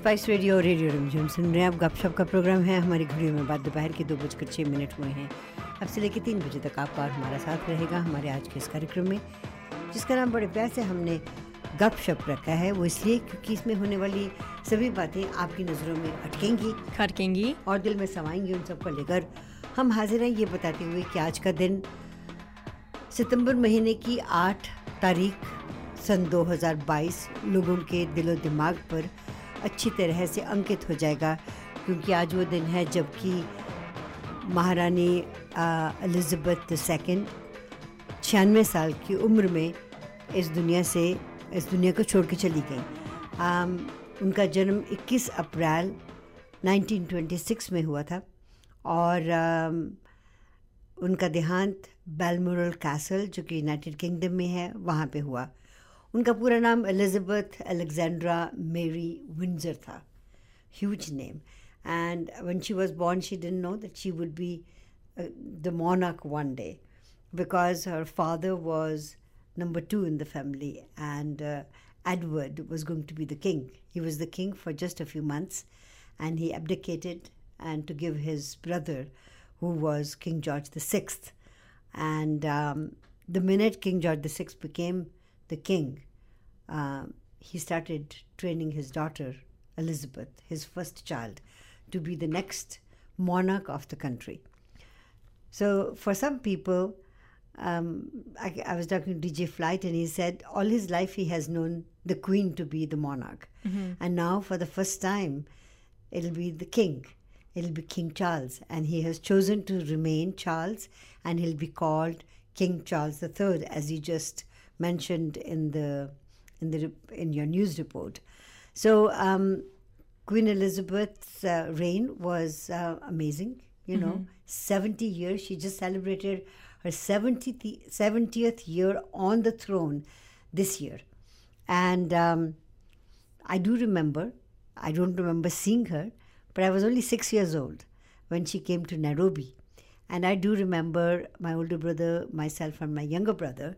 Spice radio और radio Rimjhim सुन रहे हैं। आप गपशप का प्रोग्राम है। हमारी घड़ियों में बाद दोपहर के दो बजकर छः मिनट हुए हैं। अब से लेकर तीन बजे तक आपका और हमारा साथ रहेगा। हमारे आज के इस कार्यक्रम में जिसका नाम बड़े प्यार से हमने गपशप रखा है वो इसलिए क्योंकि इसमें होने वाली सभी बातें आपकी नज़रों में अटकेंगी। खटकेंगी। और दिल में समाएँगी उन सबको लेकर। हम हाजिर हैं ये बताते हुए कि आज का दिन सितंबर महीने की आठ तारीख सन 2022 लोगों के दिलो दिमाग पर अच्छी तरह से अंकित हो जाएगा क्योंकि आज वो दिन है जबकि महारानी एलिज़ाबेथ सेकेंड छियानवे साल की उम्र में इस दुनिया से इस दुनिया को छोड़ के चली गई। उनका जन्म 21 अप्रैल 1926 में हुआ था और आम, उनका देहांत बेलमोरल कैसल जो कि यूनाइटेड किंगडम में है वहाँ पे हुआ। उनका पूरा नाम एलिजाबेथ अलेक्जेंड्रा मेरी विंजर था huge name and when she was born she didn't know that she would be uh, the monarch one day because her father was number two in the family and uh, Edward was going to be the king. He was the king for just a few months and he abdicated and to give his brother who was King George VI. And um, the minute King George VI became the king, uh, he started training his daughter, Elizabeth, his first child, to be the next monarch of the country. So, for some people, um, I, I, was talking to DJ Flight, and he said all his life he has known the Queen to be the monarch. Mm-hmm. And now, for the first time, it'll be the King. It'll be King Charles. And he has chosen to remain Charles, and he'll be called King Charles III, as you just mentioned in the in the in your news report. So um, Queen Elizabeth's uh, reign was uh, amazing. You know, mm-hmm. seventy years. She just celebrated her 70th, 70th year on the throne this year, and um, I do remember. I don't remember seeing her, but I was only six years old when she came to Nairobi. And I do remember my older brother, myself, and my younger brother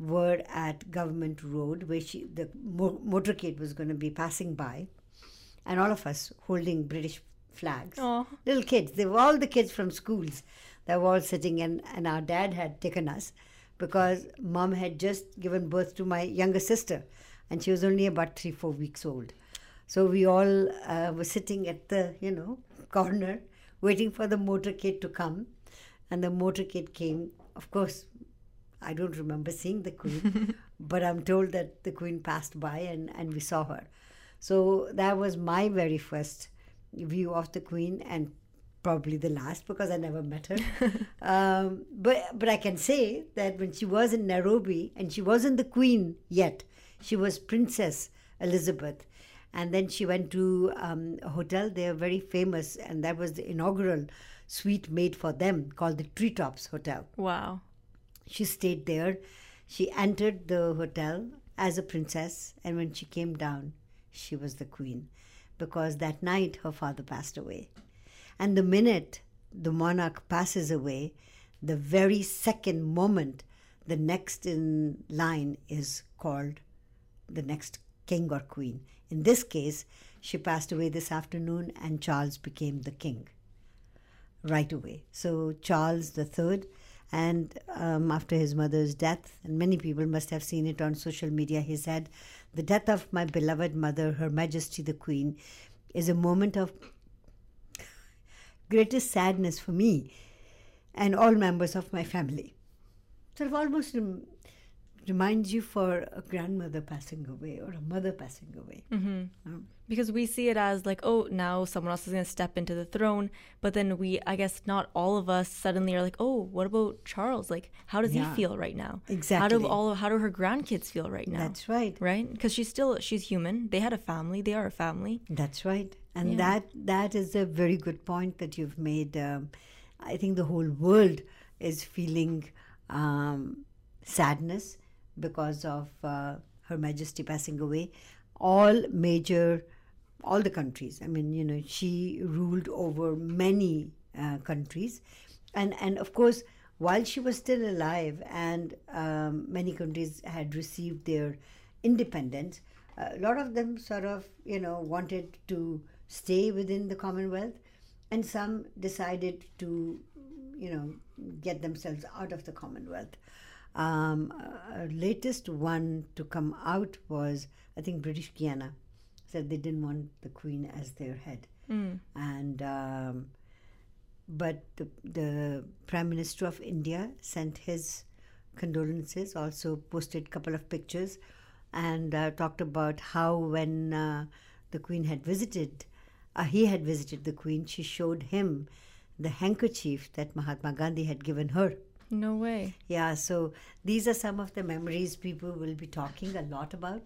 were at Government Road where she, the motorcade was going to be passing by, and all of us holding British flags. Aww. Little kids. They were all the kids from schools that were all sitting, and, and our dad had taken us because mom had just given birth to my younger sister, and she was only about three, four weeks old. So we all uh, were sitting at the, you know, corner waiting for the motorcade to come. And the motorcade came. Of course, I don't remember seeing the queen, but I'm told that the queen passed by and, and we saw her. So that was my very first view of the queen and probably the last because I never met her. um, but but I can say that when she was in Nairobi and she wasn't the queen yet, she was Princess Elizabeth. And then she went to um, a hotel. They are very famous, and that was the inaugural suite made for them called the Treetops Hotel. Wow. She stayed there. She entered the hotel as a princess, and when she came down, she was the queen because that night her father passed away. And the minute the monarch passes away, the very second moment, the next in line is called the next king or queen. In this case, she passed away this afternoon, and Charles became the king right away. So, Charles III and um, after his mother's death, and many people must have seen it on social media, he said, The death of my beloved mother, Her Majesty the Queen, is a moment of greatest sadness for me and all members of my family. Sort of almost rem- reminds you for a grandmother passing away or a mother passing away. Mm-hmm. Um, because we see it as like, oh, now someone else is going to step into the throne. But then we, I guess, not all of us suddenly are like, oh, what about Charles? Like, how does Yeah. he feel right now? Exactly. How do all, how do her grandkids feel right now? That's right. right. Because she's still, she's human. They had a family. They are a family. That's right, and Yeah. that that is a very good point that you've made. Um, I think the whole world is feeling um, sadness because of uh, Her Majesty passing away. All major, all the countries. I mean, you know, she ruled over many uh, countries, and and of course, while she was still alive, and um, many countries had received their independence. a lot of them sort of, you know, wanted to stay within the Commonwealth, and some decided to, you know, get themselves out of the Commonwealth. Um, uh, latest one to come out was, I think, British Guiana said they didn't want the Queen as their head, and um, but the, the Prime Minister of India sent his condolences, also posted a couple of pictures, and uh, talked about how when uh, the Queen had visited, uh, he had visited the Queen, she showed him the handkerchief that Mahatma Gandhi had given her. No way. Yeah, so these are some of the memories people will be talking a lot about.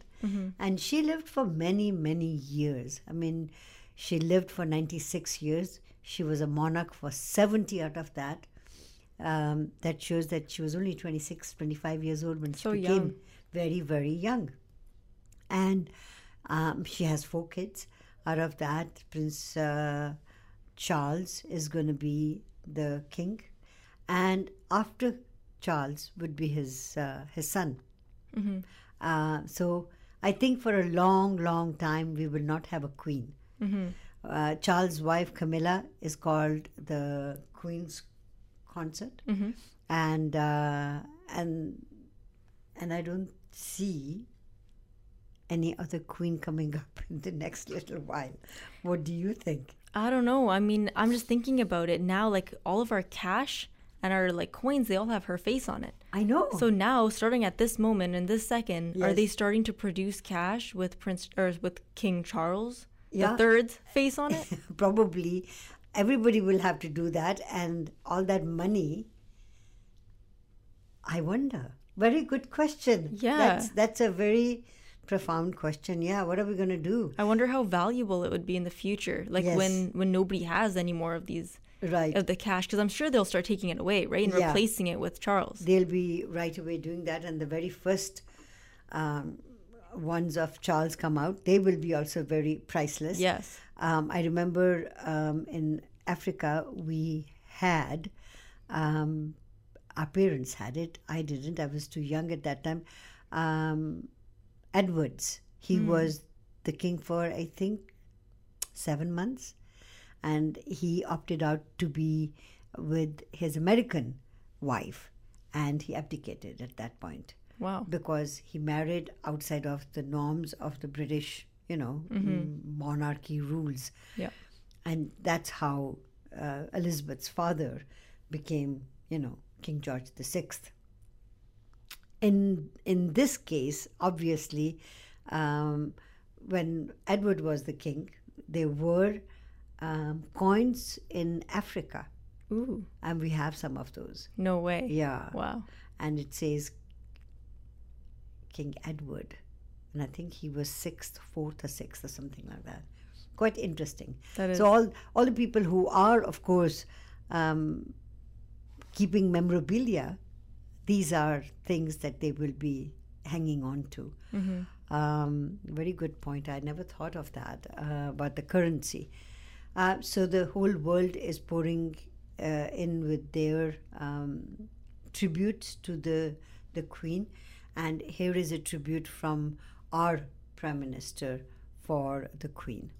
And she lived for many, many years. I mean, she lived for 96 years. She was a monarch for 70 out of that. Um, that shows that she was only 26, 25 years old when she So became young. very, very young. And um, she has four kids. Out of that, Prince uh, Charles is going to be the king, and after Charles would be his uh, his son. Uh, so I think for a long, long time we will not have a queen. Uh, Charles' wife Camilla is called the Queen's Consort, and uh, and and I don't see any other queen coming up in the next little while. What do you think? I don't know. I mean, I'm just thinking about it now. Like all of our cash and our like coins, they all have her face on it. I know. So now, starting at this moment in this second, are they starting to produce cash with Prince or with King Charles Yeah. the third's face on it? probably everybody will have to do that and all that money i wonder very good question Yeah. that's that's a very profound question yeah what are we going to do I wonder how valuable it would be in the future, like Yes. when when nobody has any more of these right of the cash, because I'm sure they'll start taking it away, right, and Yeah. replacing it with Charles. they'll be right away doing that and the very first um, ones of charles come out they will be also very priceless Yes. Um, I remember um, in Africa we had, um, our parents had it. I didn't. I was too young at that time. Um, Edwards. He was the king for I think seven months, and he opted out to be with his American wife, and he abdicated at that point Wow. because he married outside of the norms of the British, you know, mm, monarchy rules. Yeah. And that's how uh, Elizabeth's father became, you know, King George the Sixth. In in this case, obviously, um, when Edward was the king, there were um, coins in Africa, Ooh. and we have some of those. No way. Yeah Wow. and it says King Edward, and I think he was sixth, fourth, or sixth, or something like that. Quite interesting. That is. So all all the people who are, of course, um, keeping memorabilia, these are things that they will be hanging on to. Um, very good point. I never thought of that uh, about the currency. Uh, so the whole world is pouring uh, in with their um, tributes to the the Queen, and here is a tribute from our Prime Minister for the Queen.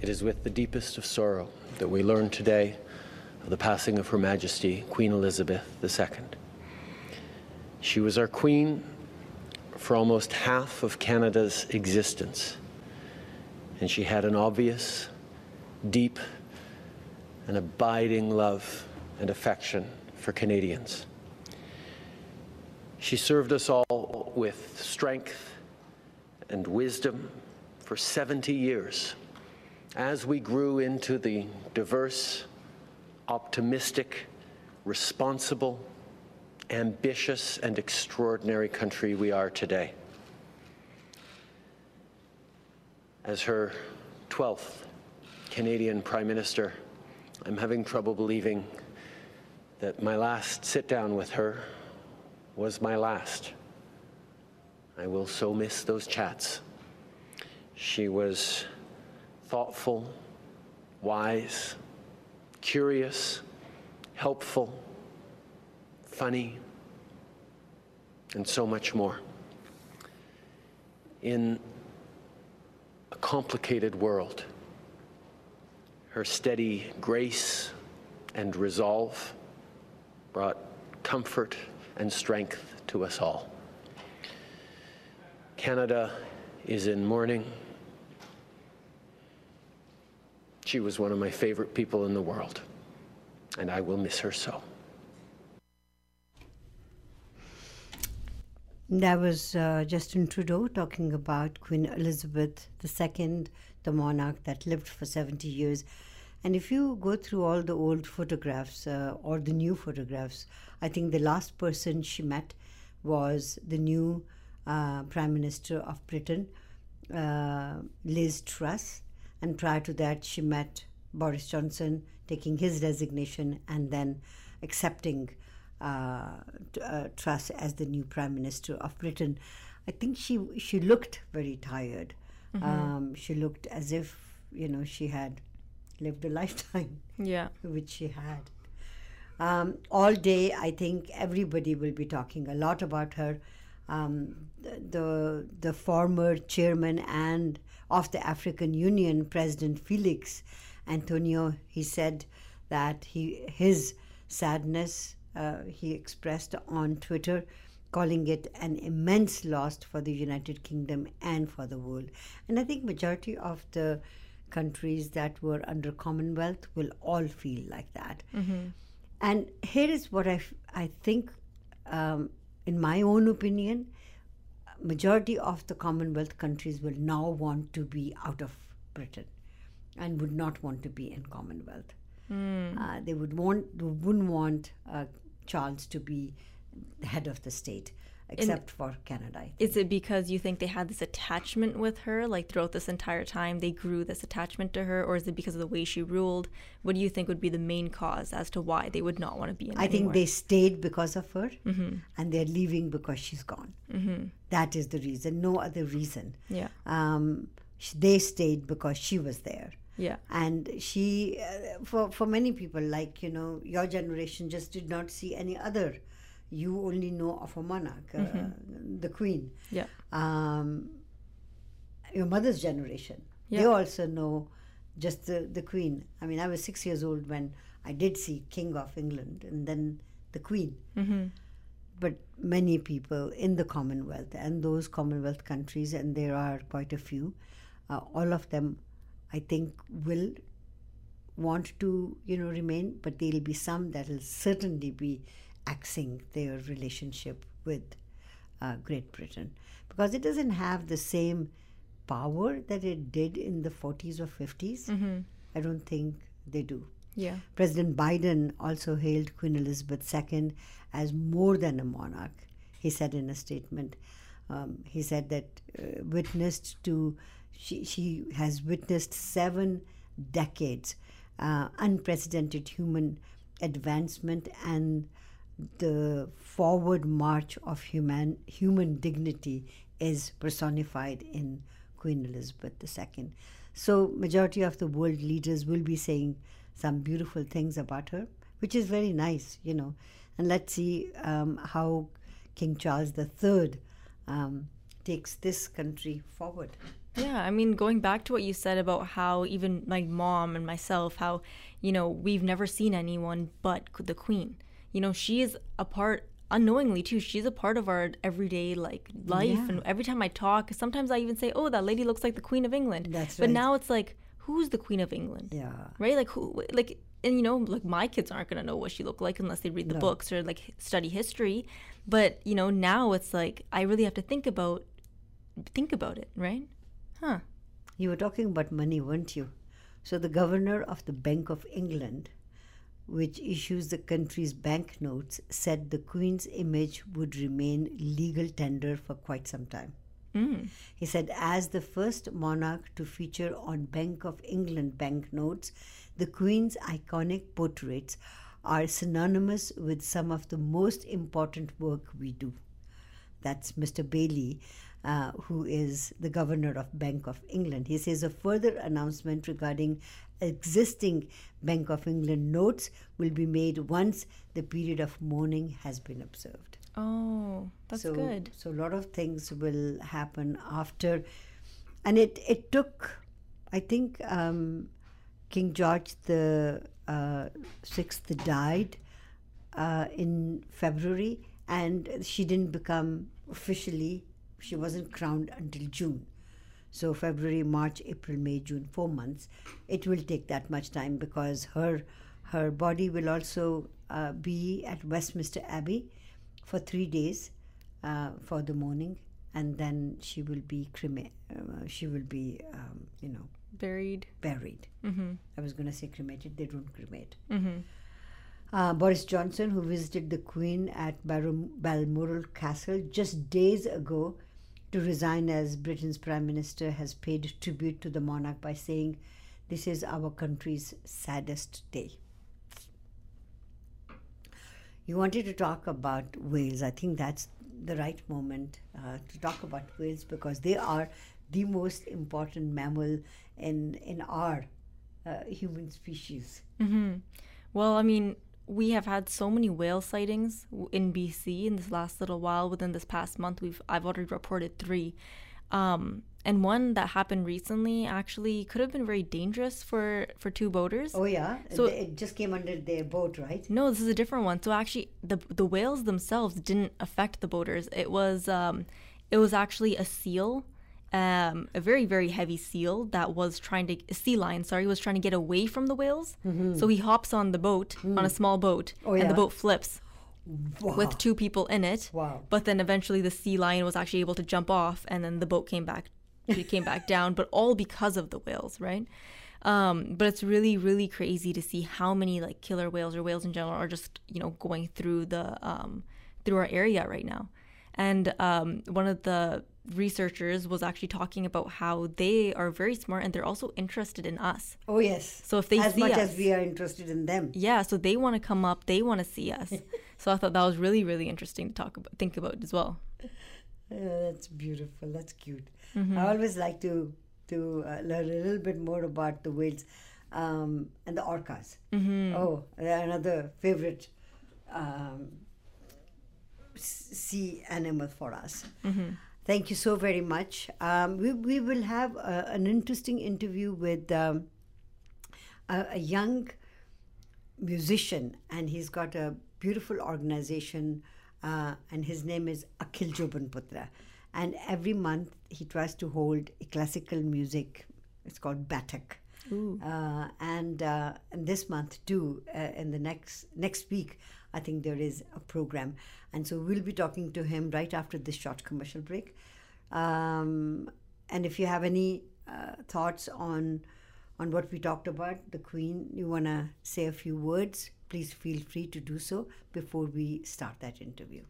It is with the deepest of sorrow that we learn today of the passing of Her Majesty Queen Elizabeth II. She was our Queen for almost half of Canada's existence, and she had an obvious, deep, and abiding love and affection for Canadians. She served us all with strength and wisdom for 70 years as we grew into the diverse, optimistic, responsible, ambitious, and extraordinary country we are today. As her 12th Canadian Prime Minister, I'm having trouble believing that my last sit down with her was my last. I will so miss those chats. She was thoughtful, wise, curious, helpful, funny, and so much more. In a complicated world. Her steady grace and resolve brought comfort and strength to us all. Canada is in mourning. She was one of my favorite people in the world, and I will miss her so. That was uh, Justin Trudeau talking about Queen Elizabeth II, the monarch that lived for 70 years. And if you go through all the old photographs uh, or the new photographs, I think the last person she met was the new uh, Prime Minister of Britain, uh, Liz Truss. And prior to that, she met Boris Johnson, taking his resignation and then accepting Truss as the new Prime Minister of Britain. I think she she looked very tired. Um, she looked as if you know she had lived a lifetime, Yeah. which she had. Um, all day, I think everybody will be talking a lot about her. Um, the, the the former chairman and of the African Union, President Felix Antonio, he said that he his sadness uh, he expressed on Twitter, calling it an immense loss for the United Kingdom and for the world. And I think majority of the countries that were under Commonwealth will all feel like that. And here is what I, f- I think, um, in my own opinion, majority of the Commonwealth countries will now want to be out of Britain and would not want to be in Commonwealth. Uh, they would want, wouldn't want uh, Charles to be the head of the state, except for Canada. Is it because you think they had this attachment with her, like throughout this entire time, they grew this attachment to her, or is it because of the way she ruled? What do you think would be the main cause as to why they would not want to be in? I think they stayed because of her, and they're leaving because she's gone. That is the reason, no other reason. Yeah. Um, they stayed because she was there. Yeah. And she, uh, for for many people, like you know, your generation just did not see any other. You only know of a monarch, uh, the queen. Yeah. Um, your mother's generation, they also know just the the queen. I mean, I was six years old when I did see King of England and then the Queen. But many people in the Commonwealth and those Commonwealth countries, and there are quite a few, uh, all of them, I think, will want to, you know, remain. But there'll be some that will certainly be axing their relationship with uh, Great Britain because it doesn't have the same power that it did in the 40s or 50s. I don't think they do. Yeah. President Biden also hailed Queen Elizabeth II as more than a monarch. He said in a statement, um, he said that uh, witnessed to she, she has witnessed seven decades uh, unprecedented human advancement and the forward march of human human dignity is personified in Queen Elizabeth II. So majority of the world leaders will be saying some beautiful things about her, which is very nice, you know. And let's see um, how King Charles III um, takes this country forward. Yeah, I mean, going back to what you said about how even my mom and myself, how, you know, we've never seen anyone but the queen. You know, she is a part, unknowingly too, she's a part of our everyday, like, life. Yeah. And every time I talk, sometimes I even say, oh, that lady looks like the queen of England. That's But right. now it's like, who's the queen of England? Yeah. Right? Like, who, like, and you know, like my kids aren't gonna know what she looked like unless they read the No. books or like study history. But you know, now it's like I really have to think about, think about it, right? Huh. You were talking about money, weren't you? So the governor of the Bank of England, which issues the country's banknotes, said the Queen's image would remain legal tender for quite some time. Hmm. He said, as the first monarch to feature on Bank of England banknotes, the Queen's iconic portraits are synonymous with some of the most important work we do. That's Mr. Bailey, uh, who is the governor of Bank of England. He says a further announcement regarding existing Bank of England notes will be made once the period of mourning has been observed. Oh, that's so, good. So a lot of things will happen after and it it took, I think, um, King George the uh, sixth died uh, in February, and she didn't become officially. She wasn't crowned until June. So February, March, April, May, June, four months. It will take that much time because her her body will also uh, be at Westminster Abbey for three days uh, for the mourning, and then she will be cremated. Uh, she will be, um, you know, Buried. buried. Mm-hmm. I was going to say cremated. They don't cremate. Mm-hmm. Uh, Boris Johnson, who visited the Queen at Balmoral Castle just days ago to resign as Britain's Prime Minister, has paid tribute to the monarch by saying, This is our country's saddest day. You wanted to talk about whales. I think that's the right moment uh, to talk about whales because they are the most important mammal in in our uh, human species. Mm-hmm. Well, I mean, we have had so many whale sightings in BC in this last little while. Within this past month, we've I've already reported three, um, and one that happened recently actually could have been very dangerous for for two boaters. Oh yeah, So- it just came under their boat, right? No, this is a different one. So actually, the the whales themselves didn't affect the boaters. It was um, it was actually a seal, um, a very very heavy seal that was trying to a sea lion. Sorry, was trying to get away from the whales. So he hops on the boat on a small boat, Oh, and the boat flips Wow. with two people in it. Wow. But then eventually the sea lion was actually able to jump off, and then the boat came back. It came back down, but all because of the whales, right? Um, but it's really, really crazy to see how many like killer whales or whales in general are just you know going through the um, through our area right now. And um, one of the researchers was actually talking about how they are very smart and they're also interested in us. Oh yes. So if they as see much us, as we are interested in them. yeah, so they want to come up, they want to see us. so I thought that was really, really interesting to talk about, think about as well. Oh, that's beautiful. That's cute. Mm-hmm. I always like to to uh, learn a little bit more about the whales um, and the orcas. Mm-hmm. Oh, another favorite um, s- sea animal for us. Mm-hmm. Thank you so very much. Um, we, we will have uh, an interesting interview with um, a, a young musician, and he's got a beautiful organization, uh, and his name is Akhil Jobanputra. And every month he tries to hold a classical music. It's called Baithak. Uh, and uh, and this month too, uh, in the next next week, I think there is a program, and so we'll be talking to him right after this short commercial break. Um, and if you have any uh, thoughts on on what we talked about, the Queen, you want to say a few words, please feel free to do so before we start that interview.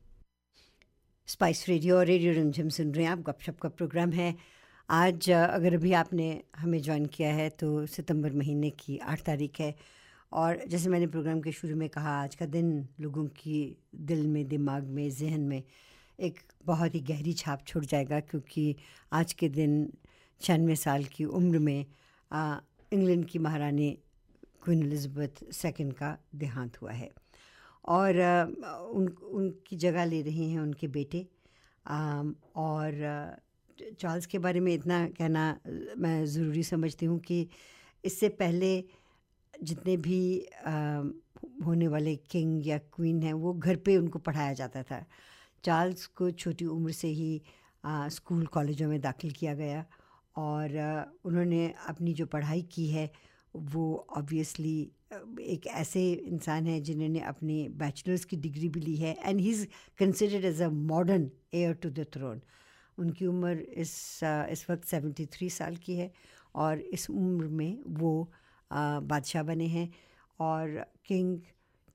Spice radio और radio रंजम सुन रहे हैं आप गपशप का programme है आज अ, अगर अभी आपने हमें ज्वाइन किया है तो सितंबर महीने की आठ तारीख है और जैसे मैंने प्रोग्राम के शुरू में कहा आज का दिन लोगों की दिल में दिमाग में जहन में एक बहुत ही गहरी छाप छोड़ जाएगा क्योंकि आज के दिन छियानवे साल की उम्र में इंग्लैंड की महारानी क्वीन एलिज़ाबेथ सेकेंड का देहांत हुआ है। और अ, उन उनकी जगह ले रहे हैं उनके बेटे अम, और चार्ल्स के बारे में इतना कहना मैं ज़रूरी समझती हूँ कि इससे पहले जितने भी होने वाले किंग या क्वीन हैं, वो घर पे उनको पढ़ाया जाता था। चार्ल्स को छोटी उम्र से ही स्कूल कॉलेजों में दाखिल किया गया और उन्होंने अपनी जो पढ़ाई की है, वो ऑब्वियसली एक ऐसे इंसान हैं जिन्होंने अपनी बैचलर्स की डिग्री भी ली है and he is considered as a modern heir to the throne उनकी उम्र इस इस वक्त सेवेंटी थ्री साल की है और इस उम्र में वो बादशाह बने हैं और किंग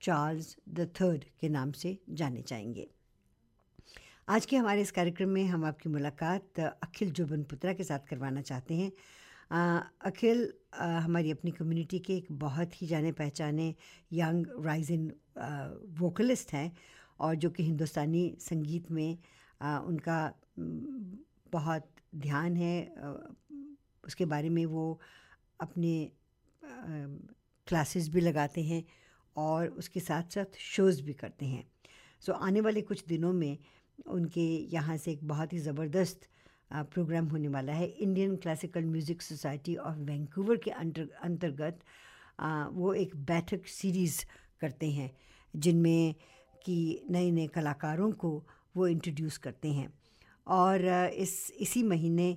चार्ल्स द थर्ड के नाम से जाने जाएँगे। आज के हमारे इस कार्यक्रम में हम आपकी मुलाकात अखिल अखिल जोबनपुत्रा के साथ करवाना चाहते हैं। अ, अखिल अ, हमारी अपनी कम्युनिटी के एक बहुत ही जाने पहचाने यंग राइजिंग वोकलिस्ट हैं और जो कि हिंदुस्तानी संगीत में अ, उनका बहुत ध्यान है। उसके बारे में वो अपने क्लासेस भी लगाते हैं और उसके साथ साथ शोज़ भी करते हैं। सो so, आने वाले कुछ दिनों में उनके यहाँ से एक बहुत ही ज़बरदस्त प्रोग्राम होने वाला है। Indian classical music society of Vancouver के अंतर अंतर्गत वो एक बैठक सीरीज़ करते हैं जिनमें कि नए नए कलाकारों को वो इंट्रोड्यूस करते हैं। और इस इसी महीने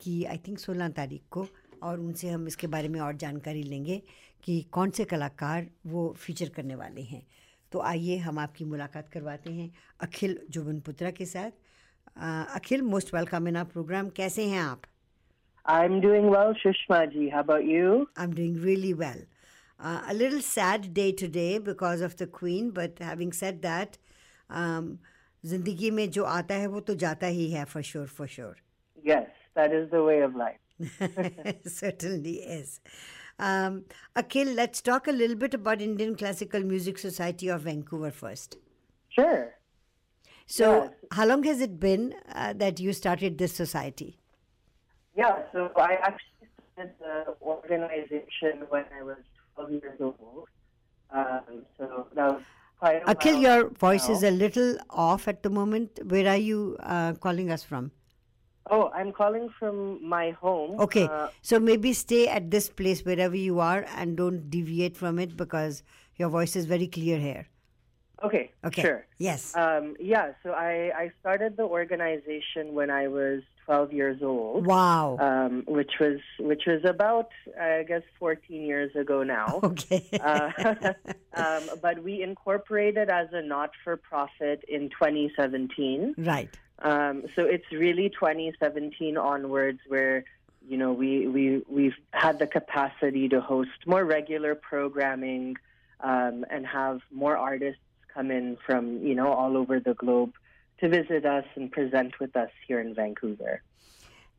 की आई थिंक सोलह तारीख को और उनसे हम इसके बारे में और जानकारी लेंगे कि कौन से कलाकार वो फीचर करने वाले हैं। तो आइए हम आपकी मुलाकात करवाते हैं अखिल जुबन पुत्रा के साथ। आ, Akhil most welcome in our program कैसे हैं आप? I am doing well Sushma ji how about you I am doing really well a little sad day today because of the queen but having said that ज़िंदगी में जो आता है वो तो जाता ही है for sure for sure yes that is the way of life Certainly is. Um, Akhil, let's talk a little bit about Indian Classical Music Society of Vancouver first. Sure. So, Yes. how long has it been uh, that you started this society? Yeah, so I actually started the organization when I was 12 years old. Um, so that was quite a Akhil, your voice is a little off at the moment. Where are you uh, calling us from? Oh, I'm calling from my home. Okay, Uh, so maybe stay at this place wherever you are and don't deviate from it because your voice is very clear here. okay, Okay. sure. Yes. Um, yeah, so I, I started the organization when I was 12 years old. wow. Um, which was which was about I guess 14 years ago now. okay. Uh, um, but we incorporated as a not-for-profit in 2017. right. Um, so it's really 2017 onwards where you know we we we've had the capacity to host more regular programming um, and have more artists come in from you know all over the globe to visit us and present with us here in Vancouver.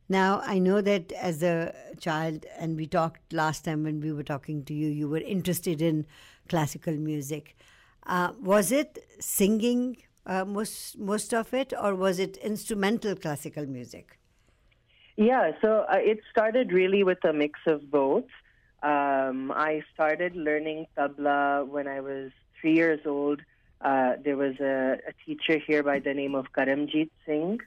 Now, I know that as a child, and we talked last time when we were talking to you, you were interested in classical music. Uh, was it singing uh, most most of it, or was it instrumental classical music? Yeah, so uh, it started really with a mix of both. Um, I started learning tabla when I was three years old. Uh, there was a, a teacher here by the name of Karamjeet Singh.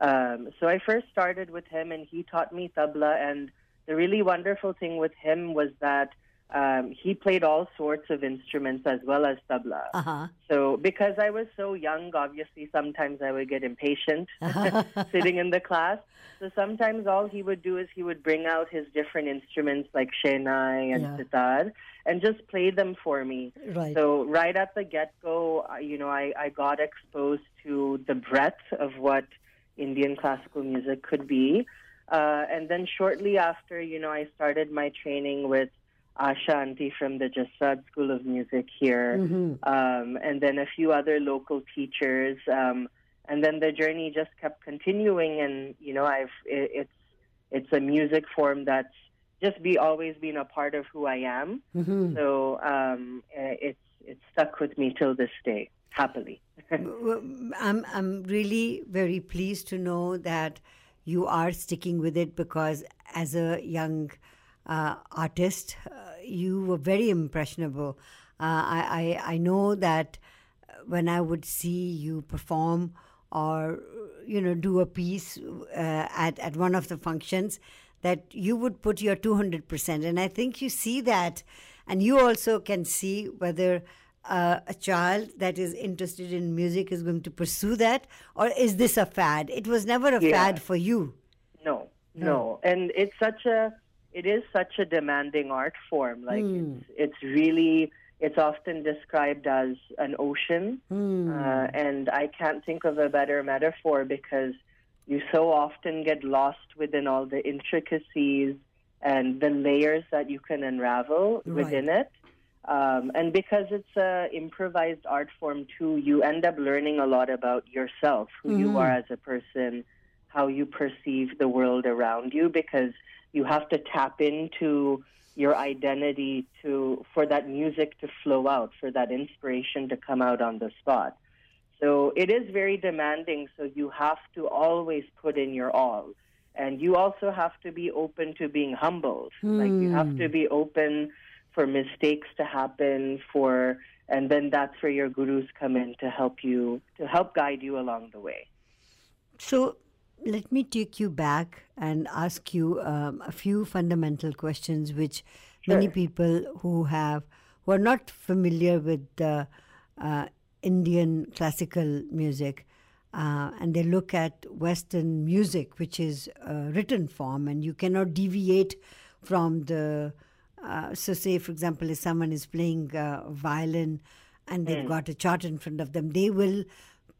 Um, so I first started with him, and he taught me tabla. And the really wonderful thing with him was that um, he played all sorts of instruments as well as tabla. Uh huh. So, because I was so young, obviously sometimes I would get impatient sitting in the class. So sometimes all he would do is he would bring out his different instruments like shenai and Yeah. sitar and just play them for me. Right. So right at the get-go, uh, you know, I, I got exposed to the breadth of what Indian classical music could be. Uh, and then shortly after, you know, I started my training with Asha Auntie from the Jasad School of Music here, um, and then a few other local teachers. Um, and then the journey just kept continuing, and you know, I've it, it's it's a music form that's just be always been a part of who I am. So um, eh, it's it's stuck with me till this day, happily. I'm I'm really very pleased to know that you are sticking with it because as a young uh, artist, uh, you were very impressionable. Uh, I, I I know that when I would see you perform or you know do a piece uh, at at one of the functions, that you would put your two hundred percent, and I think you see that, and you also can see whether uh, a child that is interested in music is going to pursue that, or is this a fad? It was never a Yeah. fad for you. No, no, and it's such a it is such a demanding art form. Like it's it's really it's often described as an ocean, uh, and I can't think of a better metaphor because you so often get lost within all the intricacies and the layers that you can unravel within it. Um, and because it's a improvised art form too, you end up learning a lot about yourself, who you are as a person, how you perceive the world around you, because you have to tap into your identity to for that music to flow out, for that inspiration to come out on the spot. So it is very demanding. So you have to always put in your all. And you also have to be open to being humbled. Like you have to hmm. be open for mistakes to happen, for and then that's where your gurus come in to help you to help guide you along the way. So, let me take you back and ask you um, a few fundamental questions, which sure. many people who have who are not familiar with the uh, Indian classical music uh, and they look at Western music, which is a written form, and you cannot deviate from the. Uh, so, say, for example, if someone is playing uh, violin and they've mm. got a chart in front of them, they will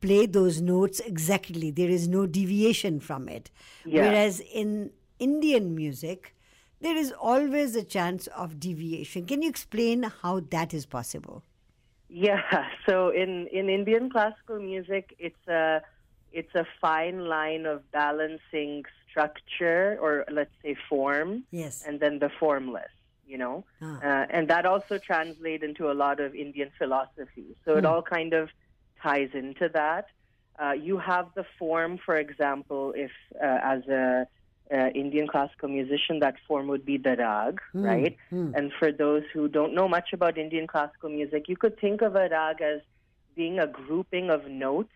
play those notes exactly. There is no deviation from it. Yeah. Whereas in Indian music, there is always a chance of deviation. Can you explain how that is possible? Yeah, so in, in Indian classical music, it's a it's a fine line of balancing structure or let's say form, yes, and then the formless. You know, ah. uh, and that also translates into a lot of Indian philosophy. So hmm. it all kind of ties into that. Uh, you have the form, for example, if uh, as a uh, Indian classical musician, that form would be the rag, mm. right? Mm. And for those who don't know much about Indian classical music, you could think of a rag as being a grouping of notes.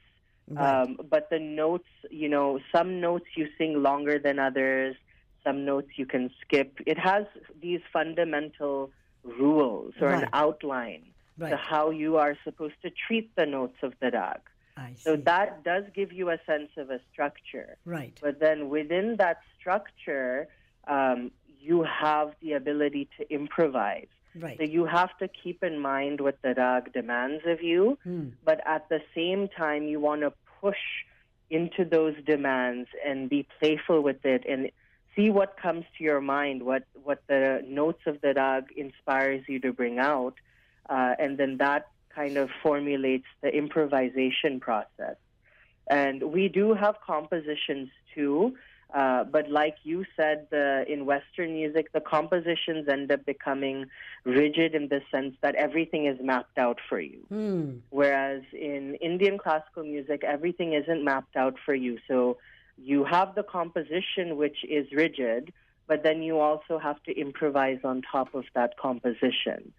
Right. Um, but the notes, you know, some notes you sing longer than others, some notes you can skip. It has these fundamental rules or right. an outline right. to how you are supposed to treat the notes of the rag. So that does give you a sense of a structure. Right. But then within that structure, um, you have the ability to improvise. Right. So you have to keep in mind what the rag demands of you, hmm. but at the same time, you want to push into those demands and be playful with it and see what comes to your mind, what, what the notes of the rag inspires you to bring out, uh, and then that kind of formulates the improvisation process. And we do have compositions too, uh, but like you said, the, in Western music, the compositions end up becoming rigid in the sense that everything is mapped out for you. Mm. Whereas in Indian classical music, everything isn't mapped out for you. So you have the composition, which is rigid, but then you also have to improvise on top of that composition.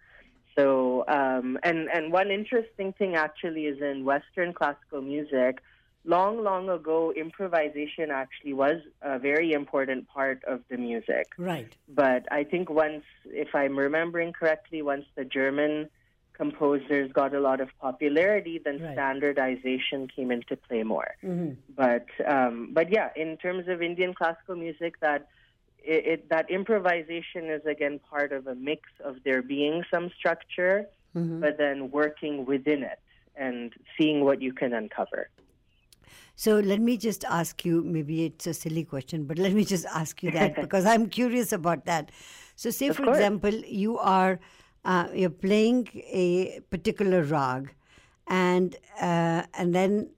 So, um, and and one interesting thing actually is in Western classical music. Long, long ago, improvisation actually was a very important part of the music. Right. But I think once, if I'm remembering correctly, once the German composers got a lot of popularity, then right. standardization came into play more. Mm-hmm. But um, but yeah, in terms of Indian classical music, that it, it, that improvisation is again part of a mix of there being some structure, mm-hmm. but then working within it and seeing what you can uncover. So let me just ask you, maybe it's a silly question, but let me just ask you that because I'm curious about that. So say, of for course. example, you are uh, you're playing a particular rag, and uh, and then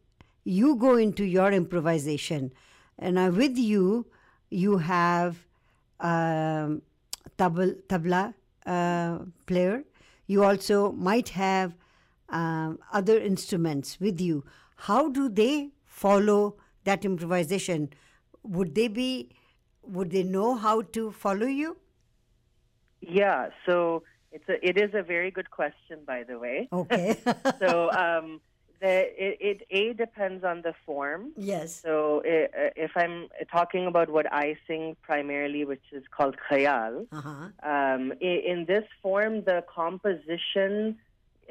you go into your improvisation, and now with you, you have um, tabla, tabla uh, player. You also might have um, other instruments with you. How do they follow that improvisation? Would they be? Would they know how to follow you? Yeah. So it's a. It is a very good question, by the way. Okay. so um, the, it, it a depends on the form. Yes. So it, uh, if I'm talking about what I sing primarily, which is called khayal, uh-huh. um, in, in, this form, the composition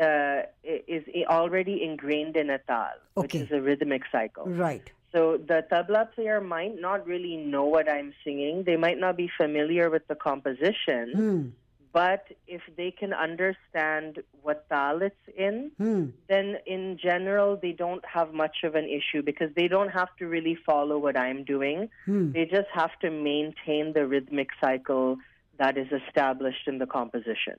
uh, is already ingrained in a tal, okay. which is a rhythmic cycle. Right. So the tabla player might not really know what I'm singing. They might not be familiar with the composition. Hmm but if they can understand what tal it's in, hmm. then in general they don't have much of an issue because they don't have to really follow what I'm doing. Hmm. They just have to maintain the rhythmic cycle that is established in the composition.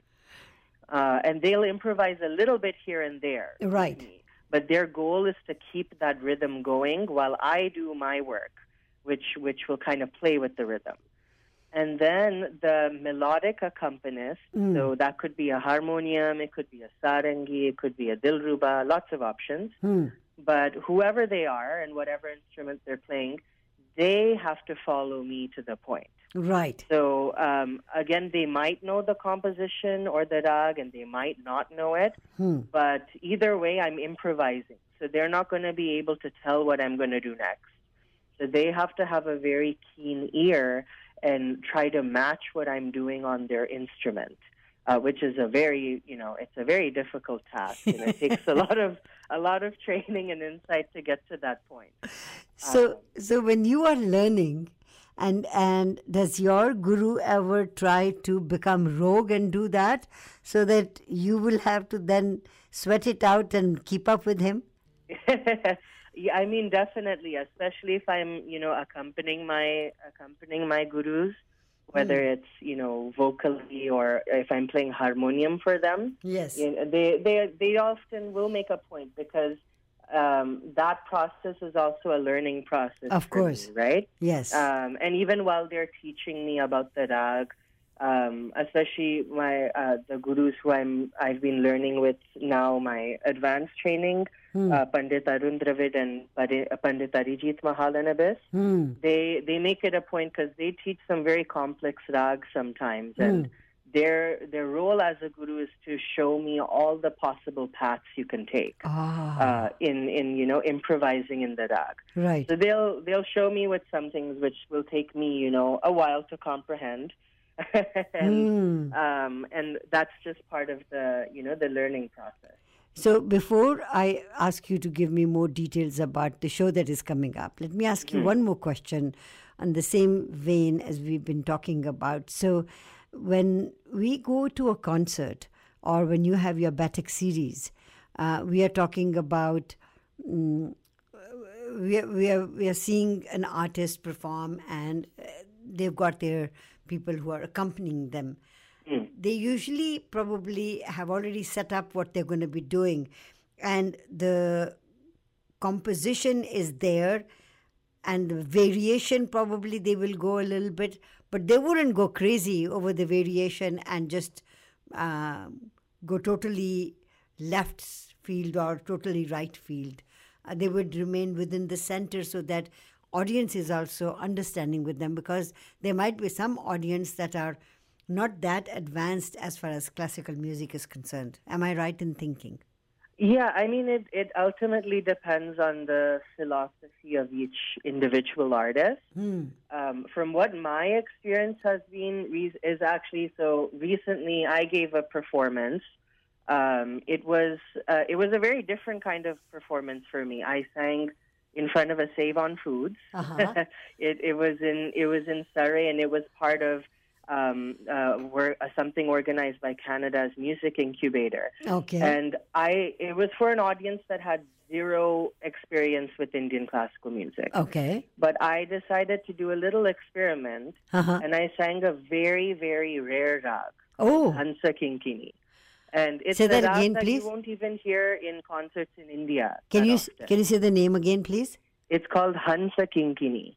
Uh, and they'll improvise a little bit here and there. Right. But their goal is to keep that rhythm going while I do my work, which, which will kind of play with the rhythm. And then the melodic accompanist, mm. so that could be a harmonium, it could be a sarangi, it could be a dilruba, lots of options. Mm. But whoever they are and whatever instrument they're playing, they have to follow me to the point. Right. So um, again, they might know the composition or the rag, and they might not know it. Hmm. But either way, I'm improvising, so they're not going to be able to tell what I'm going to do next. So they have to have a very keen ear and try to match what I'm doing on their instrument. Uh, which is a very, you know, it's a very difficult task, and it takes a lot of a lot of training and insight to get to that point. So, um, so when you are learning, and and does your guru ever try to become rogue and do that, so that you will have to then sweat it out and keep up with him? yeah, I mean, definitely, especially if I'm, you know, accompanying my accompanying my gurus whether mm. it's you know vocally or if I'm playing harmonium for them. Yes, you know, they they they often will make a point because um, that process is also a learning process. Of course, me, right? Yes, um, and even while they're teaching me about the rag, um, especially my uh, the gurus who I'm I've been learning with now my advanced training, hmm. uh, Pandit Arun Dravid and Pandit Arijit Mahalanobis. Hmm. They they make it a point because they teach some very complex rags sometimes, hmm. and their their role as a guru is to show me all the possible paths you can take ah. uh, in in you know improvising in the rag. Right. So they'll they'll show me with some things which will take me you know a while to comprehend and, mm. um, and that's just part of the you know the learning process. So before I ask you to give me more details about the show that is coming up, let me ask you mm. one more question on the same vein as we've been talking about. So when we go to a concert or when you have your Baithak series, uh, we are talking about um, we, are, we, are, we are seeing an artist perform and uh, they've got their people who are accompanying them. Mm. They usually probably have already set up what they're going to be doing, and the composition is there, and the variation probably they will go a little bit, but they wouldn't go crazy over the variation and just uh, go totally left field or totally right field. Uh, they would remain within the center so that audience is also understanding with them because there might be some audience that are not that advanced as far as classical music is concerned. Am I right in thinking? Yeah, I mean, it, it ultimately depends on the philosophy of each individual artist. Hmm. Um, from what my experience has been, is actually so recently I gave a performance. Um, it was uh, it was a very different kind of performance for me. I sang in front of a Save on Foods. Uh-huh. it, it was in it was in Surrey, and it was part of um, uh, were, uh, something organized by Canada's Music Incubator. Okay. And I it was for an audience that had zero experience with Indian classical music. Okay. But I decided to do a little experiment, uh-huh. and I sang a very very rare rag. Oh. Hansa Kinkini. And it's say that a again, that please. you won't even hear in concerts in India. Can you often. can you say the name again, please? It's called Hansa Kinkini.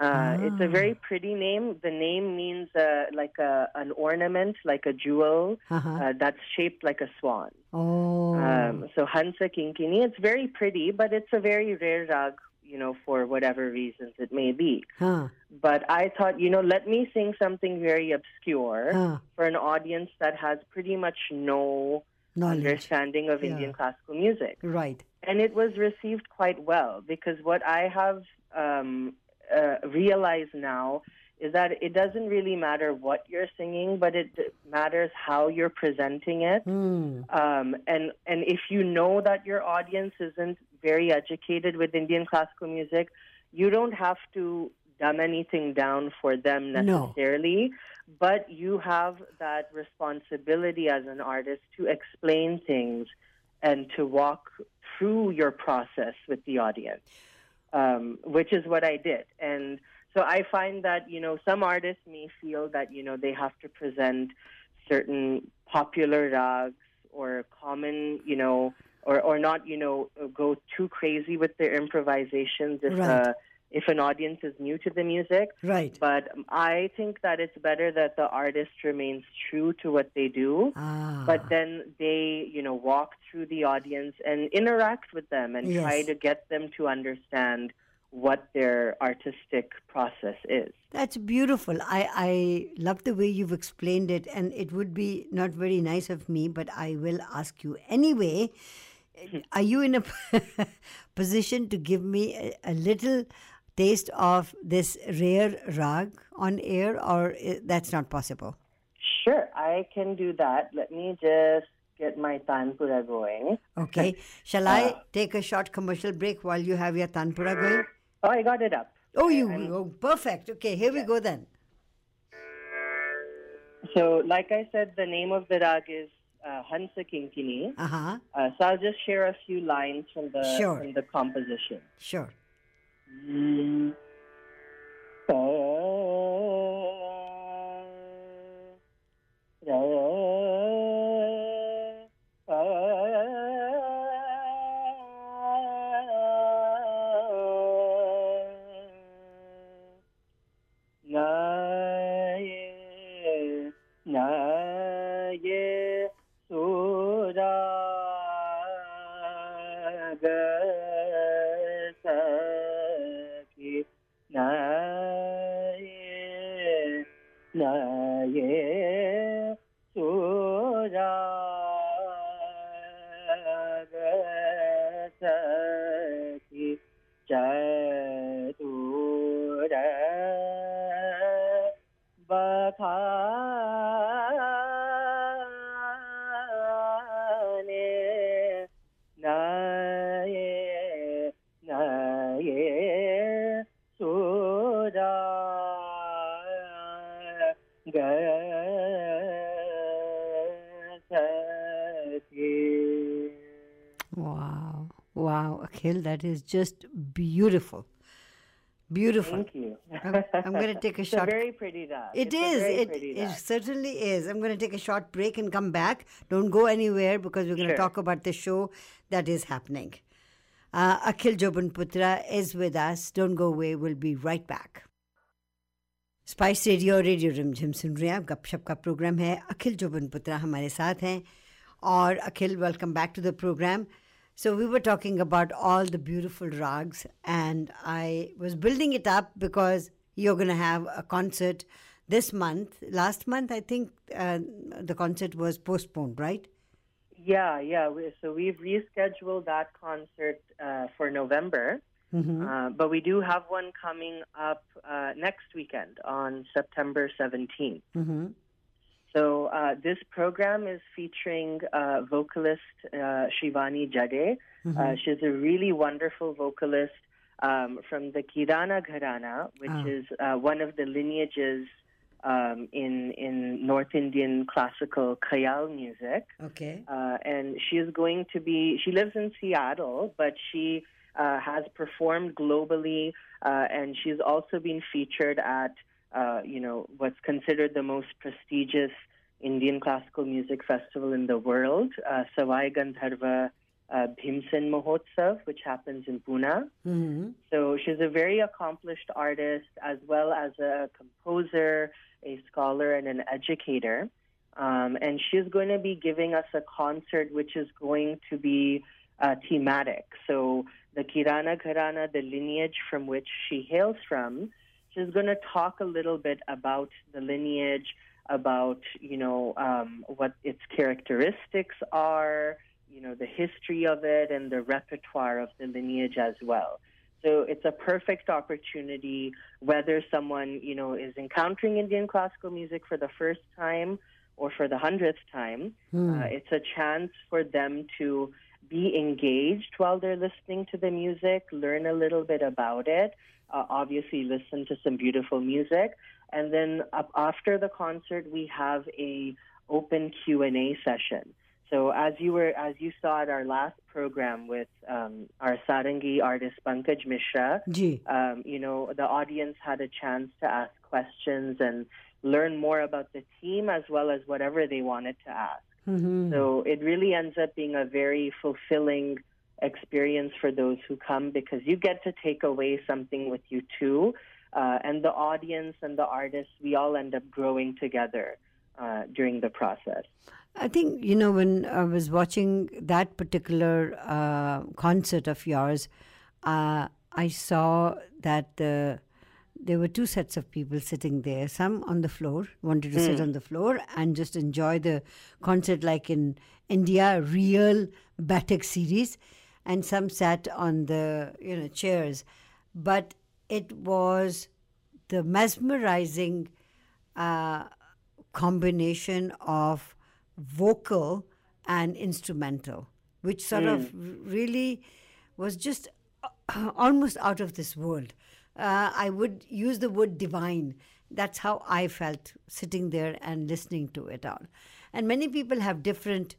Uh, ah. It's a very pretty name. The name means uh, like a, an ornament, like a jewel uh-huh. uh, that's shaped like a swan. Oh. Um, so Hansa Kinkini. It's very pretty, but it's a very rare rag you know, for whatever reasons it may be. Huh. But I thought, you know, let me sing something very obscure huh. for an audience that has pretty much no Knowledge. understanding of yeah. Indian classical music. Right. And it was received quite well because what I have um, uh, realized now is that it doesn't really matter what you're singing, but it matters how you're presenting it. Mm. Um, and and if you know that your audience isn't very educated with Indian classical music, you don't have to dumb anything down for them necessarily. No. But you have that responsibility as an artist to explain things and to walk through your process with the audience, um, which is what I did. And so I find that, you know, some artists may feel that, you know, they have to present certain popular rags or common, you know, or, or not, you know, go too crazy with their improvisations if, right. If an audience is new to the music. Right. But I think that it's better that the artist remains true to what they do, ah. but then they, you know, walk through the audience and interact with them and yes. try to get them to understand what their artistic process is. That's beautiful. I, I love the way you've explained it, and it would be not very nice of me, but I will ask you anyway. Are you in a position to give me a, a little taste of this rare rag on air, or that's not possible? Sure, I can do that. Let me just get my tanpura going. Okay. Shall I take a short commercial break while you have your tanpura going? Oh, I got it up. Oh, you oh, perfect. Okay, here we go then. So, like I said, the name of the rag is uh, Hansa Kinkini. Uh huh. Uh, so I'll just share a few lines from the Sure. from the composition. Sure. Naye, naye, Nikhil. That is just beautiful. Beautiful. Thank you. I'm, I'm going to take a it's short. A very pretty dog. It it's is. It, it certainly is. I'm going to take a short break and come back. Don't go anywhere because we're going sure. to talk about the show that is happening. Uh, Akhil Jobanputra is with us. Don't go away. We'll be right back. Spice radio Radio radio Rimjhim सुन रहे हैं आप गपशप का programme है अखिल जोबन पुत्रा हमारे साथ हैं और Akhil welcome back to the program so we were talking about all the beautiful rags, and I was building it up because you're going to have a concert this month. Last month, I think uh, the concert was postponed, right? Yeah, yeah. So we've rescheduled that concert uh, for November, mm-hmm. uh, but we do have one coming up uh, next weekend on September 17th. Mm-hmm. So uh, this program is featuring uh, vocalist uh, Shivani Jade. Uh, she's a really wonderful vocalist um, from the Kirana Gharana, which Ah. is uh, one of the lineages um, in in North Indian classical khayal music. okay Uh, and she is going to be, she lives in Seattle, but she uh, has performed globally, uh, and she's also been featured at, uh, you know, what's considered the most prestigious Indian classical music festival in the world, uh, Savai Gandharva uh, Bhimsen Mahotsav, which happens in Pune. mm-hmm. So she's a very accomplished artist as well as a composer, a scholar, and an educator. Um, and she's going to be giving us a concert which is going to be uh, thematic. So the Kirana Gharana, the lineage from which she hails from, she's going to talk a little bit about the lineage, about you know um, what its characteristics are, you know the history of it, and the repertoire of the lineage as well. So it's a perfect opportunity whether someone, you know, is encountering Indian classical music for the first time or for the hundredth time. Uh, it's a chance for them to be engaged while they're listening to the music, learn a little bit about it, uh, obviously listen to some beautiful music, and then up after the concert we have a open Q&A session. So as you were, as you saw at our last program with um, our Sarangi artist Pankaj Mishra, um, you know, the audience had a chance to ask questions and learn more about the team as well as whatever they wanted to ask. Mm-hmm. So it really ends up being a very fulfilling experience for those who come because you get to take away something with you too. Uh, and the audience and the artists, we all end up growing together uh, during the process. I think, you know, when I was watching that particular uh, concert of yours, uh, I saw that uh, there were two sets of people sitting there. Some on the floor, wanted to sit on the floor and just enjoy the concert like in India, real Baithak series. And some sat on the, you know, chairs. But it was the mesmerizing uh, combination of vocal and instrumental, which sort of really was just uh, almost out of this world. Uh, I would use the word divine. That's how I felt sitting there and listening to it all. And many people have different,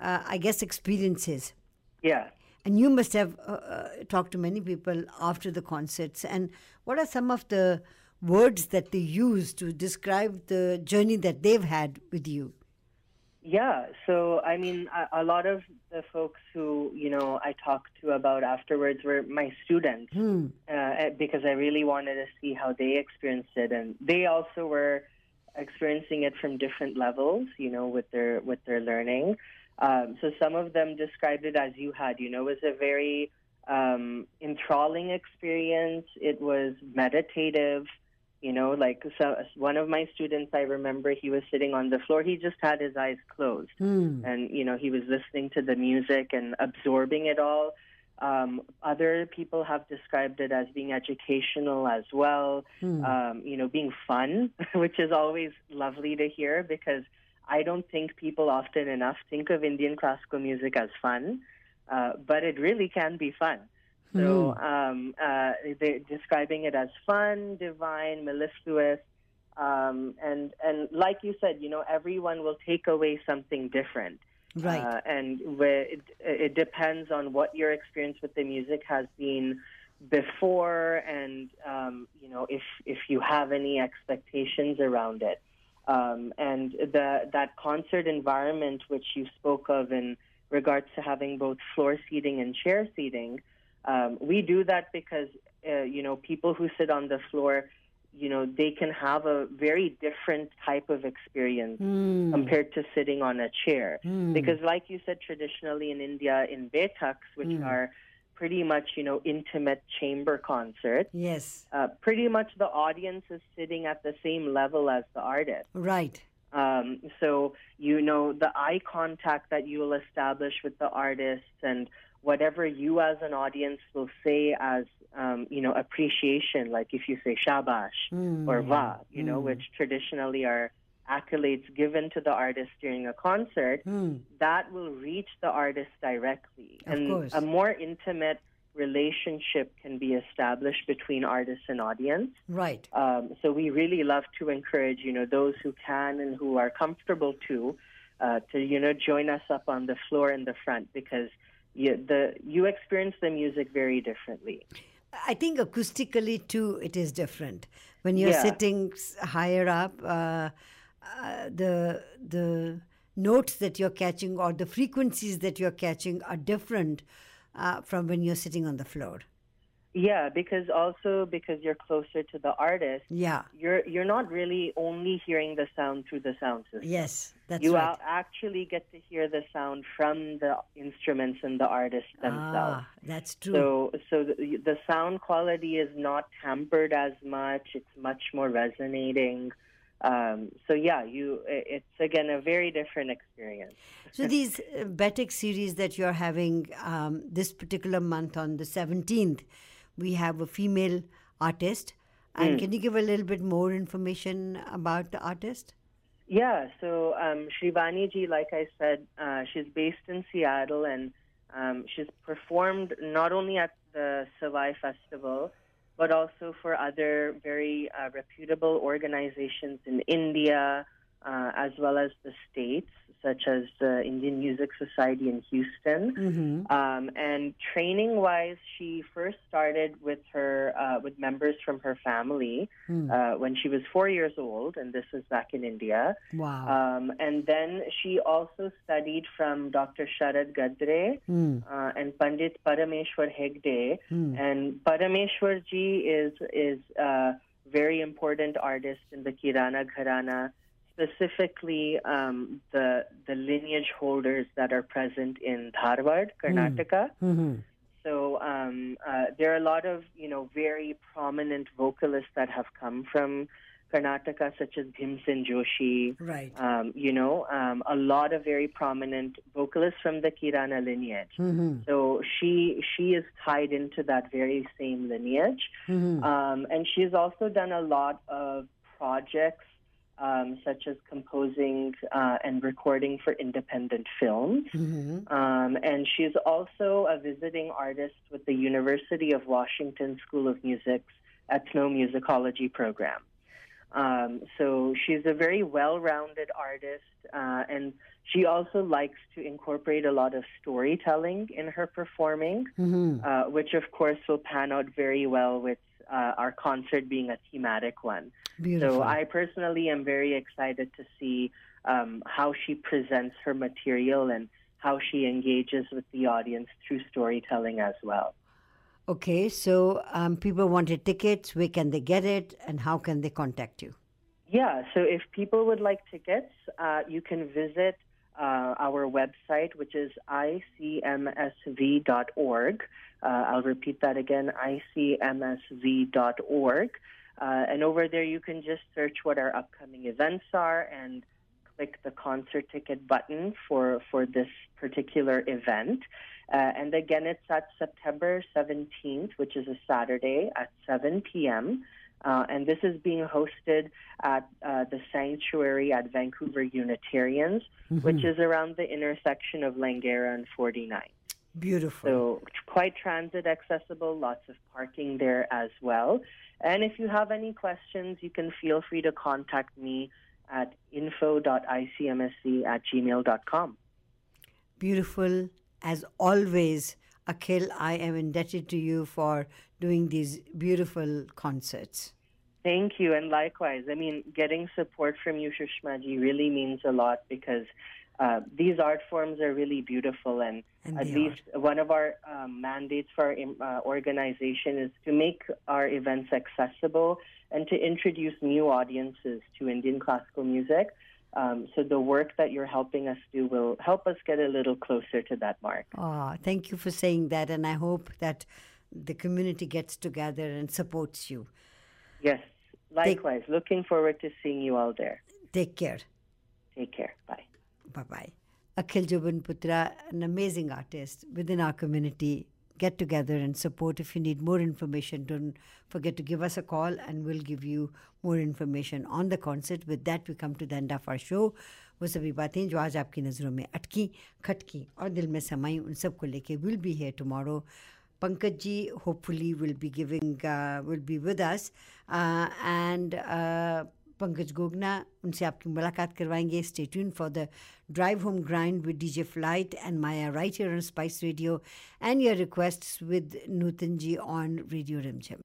uh, I guess, experiences. Yeah. And you must have uh, uh, talked to many people after the concerts. And what are some of the words that they use to describe the journey that they've had with you? Yeah, so I mean, a, a, lot of the folks who you know I talked to about afterwards were my students Hmm. uh, because I really wanted to see how they experienced it, and they also were experiencing it from different levels, you know, with their with their learning. Um, so some of them described it as you had, you know, it was a very um, enthralling experience. It was meditative. You know, like so one of my students, I remember he was sitting on the floor. He just had his eyes closed, Hmm. and you know, he was listening to the music and absorbing it all. Um, other people have described it as being educational as well. Um, you know, being fun, which is always lovely to hear because I don't think people often enough think of Indian classical music as fun, uh, but it really can be fun. So um, uh, they're describing it as fun, divine, mellifluous, um, and and like you said, you know, everyone will take away something different. Right. Uh, and where it, it depends on what your experience with the music has been before, and um, you know if if you have any expectations around it. Um, and the that concert environment which you spoke of in regards to having both floor seating and chair seating, um, we do that because uh, you know people who sit on the floor, you know, they can have a very different type of experience compared to sitting on a chair. Because, like you said, traditionally in India, in baithaks, which are pretty much you know intimate chamber concerts, Yes. uh, pretty much the audience is sitting at the same level as the artist. Right. Um, so you know the eye contact that you will establish with the artist, and whatever you as an audience will say as um, you know appreciation, like if you say shabash or va, you know, which traditionally are accolades given to the artist during a concert, that will reach the artist directly, Of and course. a more intimate relationship can be established between artist and audience. Right. Um, so we really love to encourage, you know, those who can and who are comfortable to, uh, to you know, join us up on the floor in the front because you, the you experience the music very differently. I think acoustically too, it is different. When you're Yeah. sitting higher up, uh, uh, the the notes that you're catching or the frequencies that you're catching are different uh, from when you're sitting on the floor. Yeah, because also because you're closer to the artist, Yeah. you're you're not really only hearing the sound through the sound system. Yes, that's you right. a- actually get to hear the sound from the instruments and the artists themselves. Ah, that's true. So, so the, the sound quality is not tampered as much. It's much more resonating. Um, so, yeah, you. It's again a very different experience. So these uh, Baithak series that you're having um, this particular month on the 17th, we have a female artist. And can you give a little bit more information about the artist? Yeah. So, um, Shivani ji, like I said, uh, she's based in Seattle, and um, she's performed not only at the Savai Festival, but also for other very uh, reputable organizations in India, uh, as well as the states, such as the Indian Music Society in Houston. Um, and training-wise, she first started with her uh, with members from her family uh, when she was four years old, and this was back in India. Wow. Um, and then she also studied from Dr. Sharad Gadre uh, and Pandit Parameshwar Hegde. And Parameshwar ji is is a very important artist in the Kirana Gharana, specifically um, the the lineage holders that are present in Dharwad, Karnataka. So um, uh, there are a lot of you know very prominent vocalists that have come from Karnataka, such as Bhimsen Joshi. Right. Um, you know, um, a lot of very prominent vocalists from the Kirana lineage. Mm-hmm. So she she is tied into that very same lineage, Mm-hmm. um, and she's also done a lot of projects um, such as composing uh, and recording for independent films. Mm-hmm. Um, and she's also a visiting artist with the University of Washington School of Music's ethnomusicology program. Um, so she's a very well-rounded artist, uh, and she also likes to incorporate a lot of storytelling in her performing, Mm-hmm. uh, which of course will pan out very well with uh, our concert being a thematic one. Beautiful. So I personally am very excited to see um, how she presents her material and how she engages with the audience through storytelling as well. okay, so um, people wanted tickets. Where can they get it, and how can they contact you? Yeah, so if people would like tickets, uh, you can visit uh, our website, which is icmsv.org. Uh, I'll repeat that again icmsv.org. Uh, and over there, you can just search what our upcoming events are and click the concert ticket button for, for this particular event. Uh, and again, it's at September 17th, which is a Saturday at 7 p.m. Uh, and this is being hosted at uh, the Sanctuary at Vancouver Unitarians, which is around the intersection of Langara and 49. Beautiful. So quite transit accessible, lots of parking there as well. And if you have any questions, you can feel free to contact me at info.icmsc at gmail.com. Beautiful. As always, Akhil, I am indebted to you for doing these beautiful concerts. Thank you, and likewise. I mean, getting support from you, Shushmaji, really means a lot because uh, these art forms are really beautiful, and, And at least one of our um, mandates for our uh, organization is to make our events accessible and to introduce new audiences to Indian classical music. Um, so the work that you're helping us do will help us get a little closer to that mark. Ah, thank you for saying that, and I hope that the community gets together and supports you. Yes, likewise. Looking forward to seeing you all there. Take care. Take care. Bye. Bye bye. Akhil Jobanputra, an amazing artist within our community. Get together and support. If you need more information, don't forget to give us a call and we'll give you more information on the concert. With that, we come to the end of our show. वो सभी बातें जो आज आपकी नज़रों में अटकी खटकी और दिल में समाई उन सब को लेके विल बी है tomorrow Pankaj ji hopefully will be giving will be with us and Pankaj Gogna, उनसे आपकी मुलाकात करवाएँगे। Stay tuned for the drive home grind with DJ flight and Maya right here on spice radio and your request with Nutan ji on radio Rimjhim